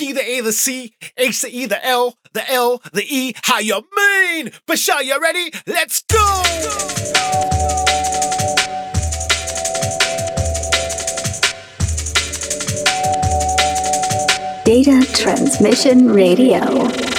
The A, the C, H, the E, the L, the L, the E. How you mean? Pachelle, you ready? Let's go! Data Transmission Radio.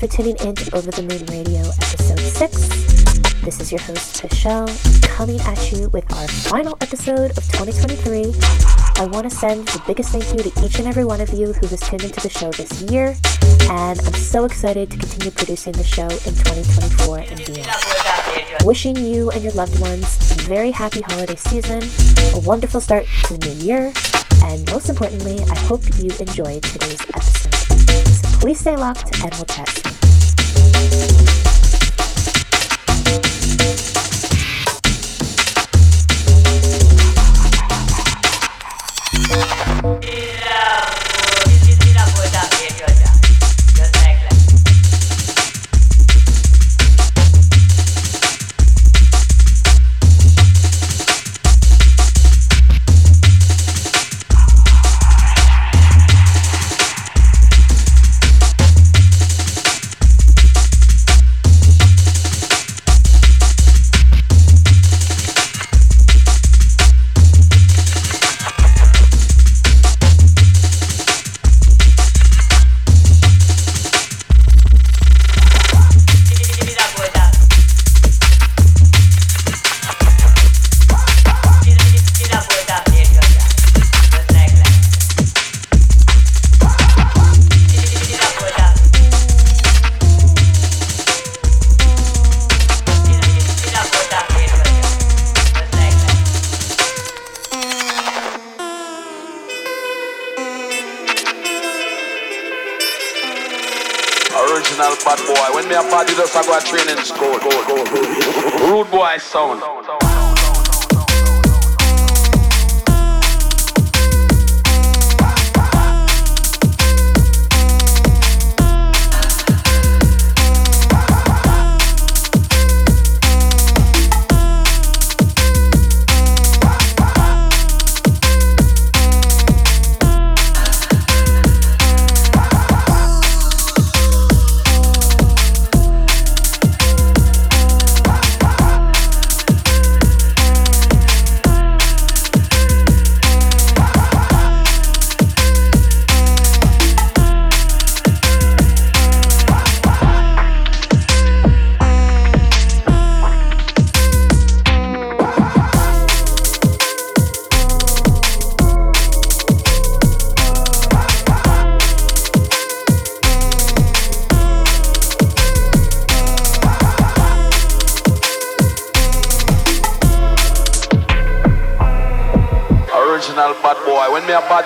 For tuning in to Over the Moon Radio, episode 6. This is your host, Pachelle, coming at you with our final episode of 2023. I want to send the biggest thank you to each and every one of you who has tuned into the show this year, and I'm so excited to continue producing the show in 2024 and beyond. Wishing you and your loved ones a very happy holiday season, a wonderful start to the new year, and most importantly, I hope you enjoyed today's episode. So Please stay locked and we'll chat soon.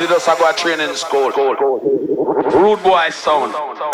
Does I go to training school. Rude boy sound.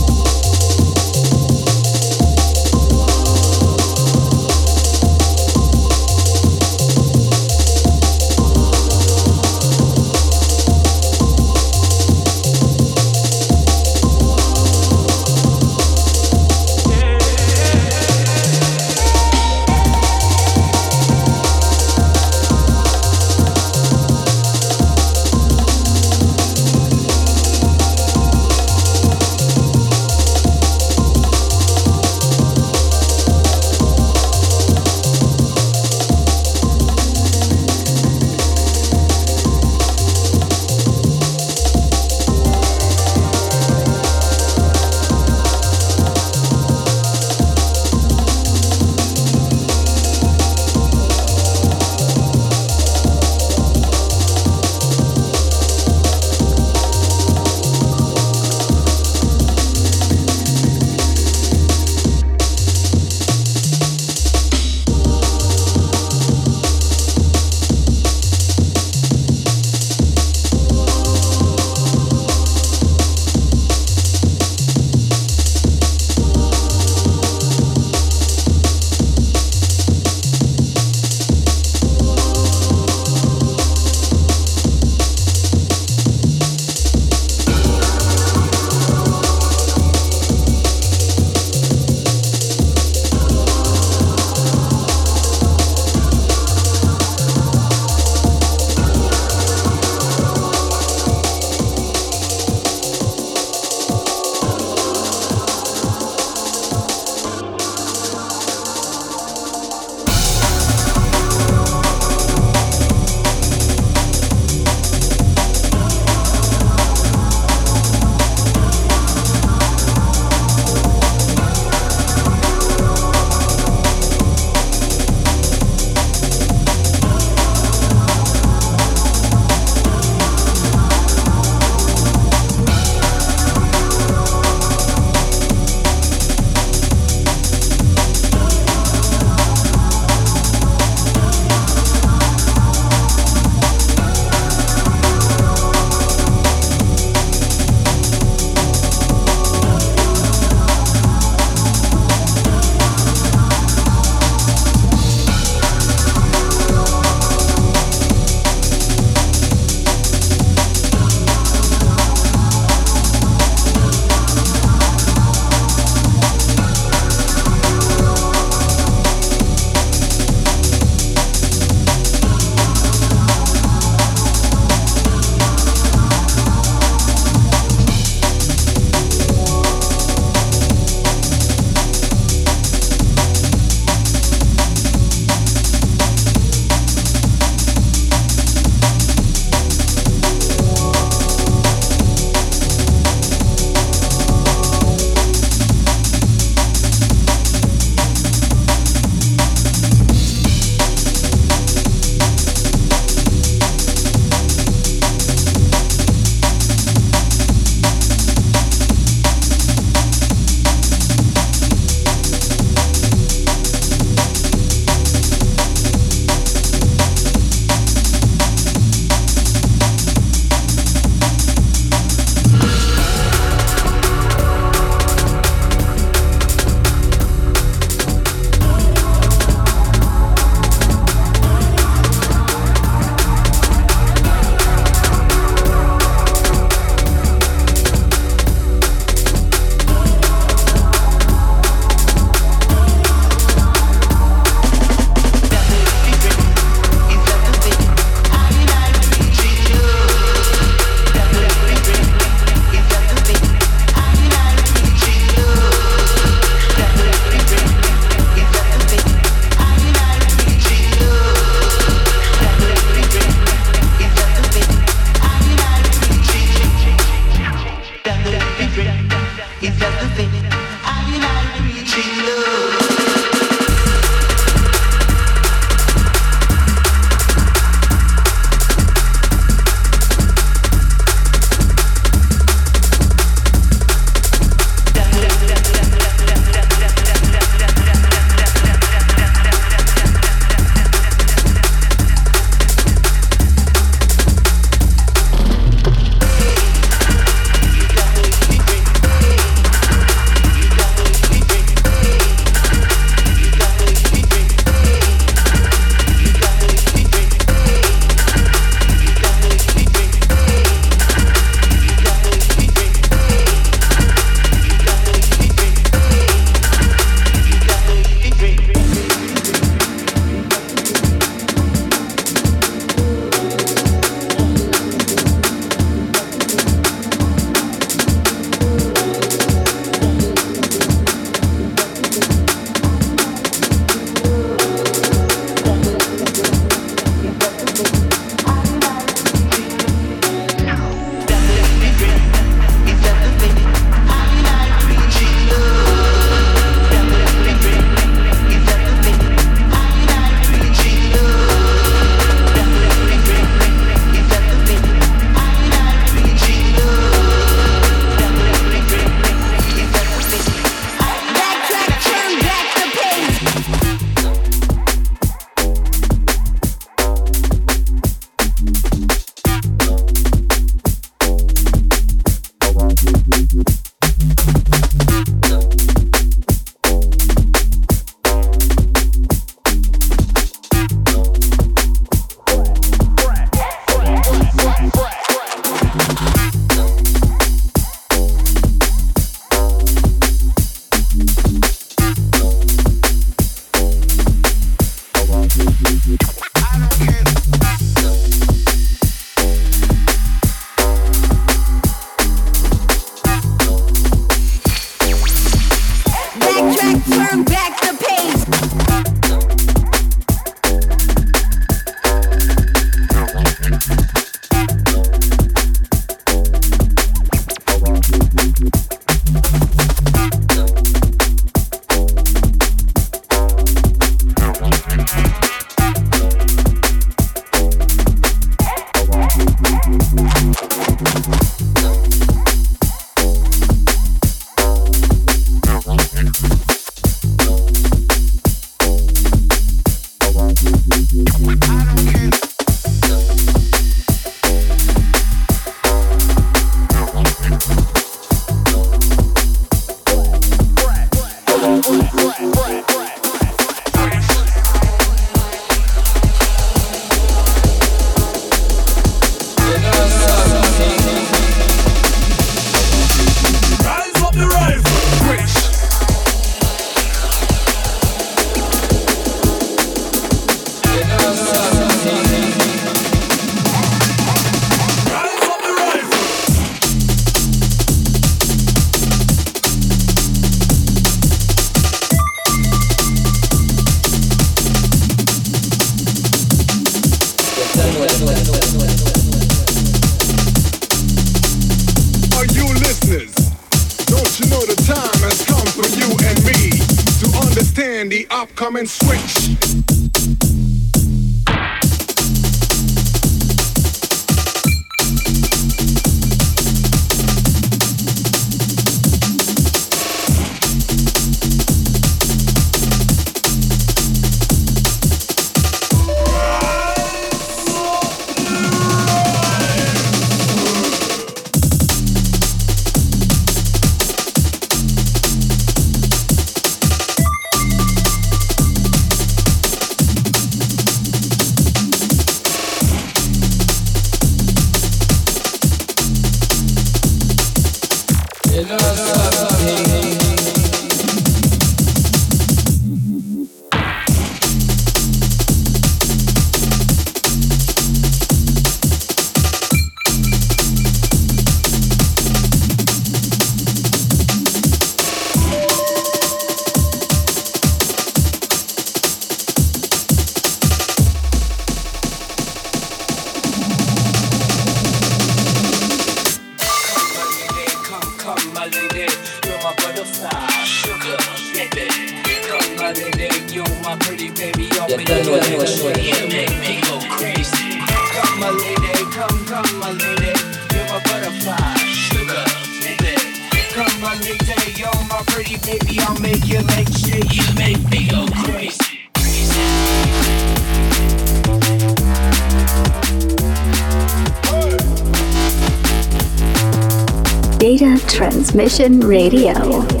Transmission Radio.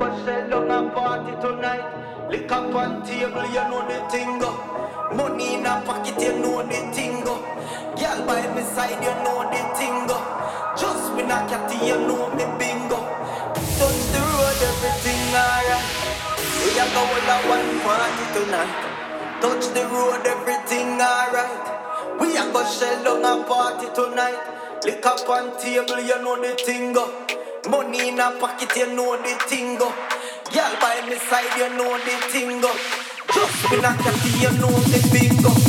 Gonna shell down a party tonight. Lick up on table, you know the thing. Money in a pocket, you know the thing. Girl by my side, you know the thing. Just when I cat, you know me bingo. Touch the road, everything alright. We are going to one party tonight. Touch the road, everything alright. We are go shell down a party tonight. Lick up on table, you know the thing. Money in a pocket, you know the thing go. Girl by my side, you know the thing go. Just I cat, you know the bingo.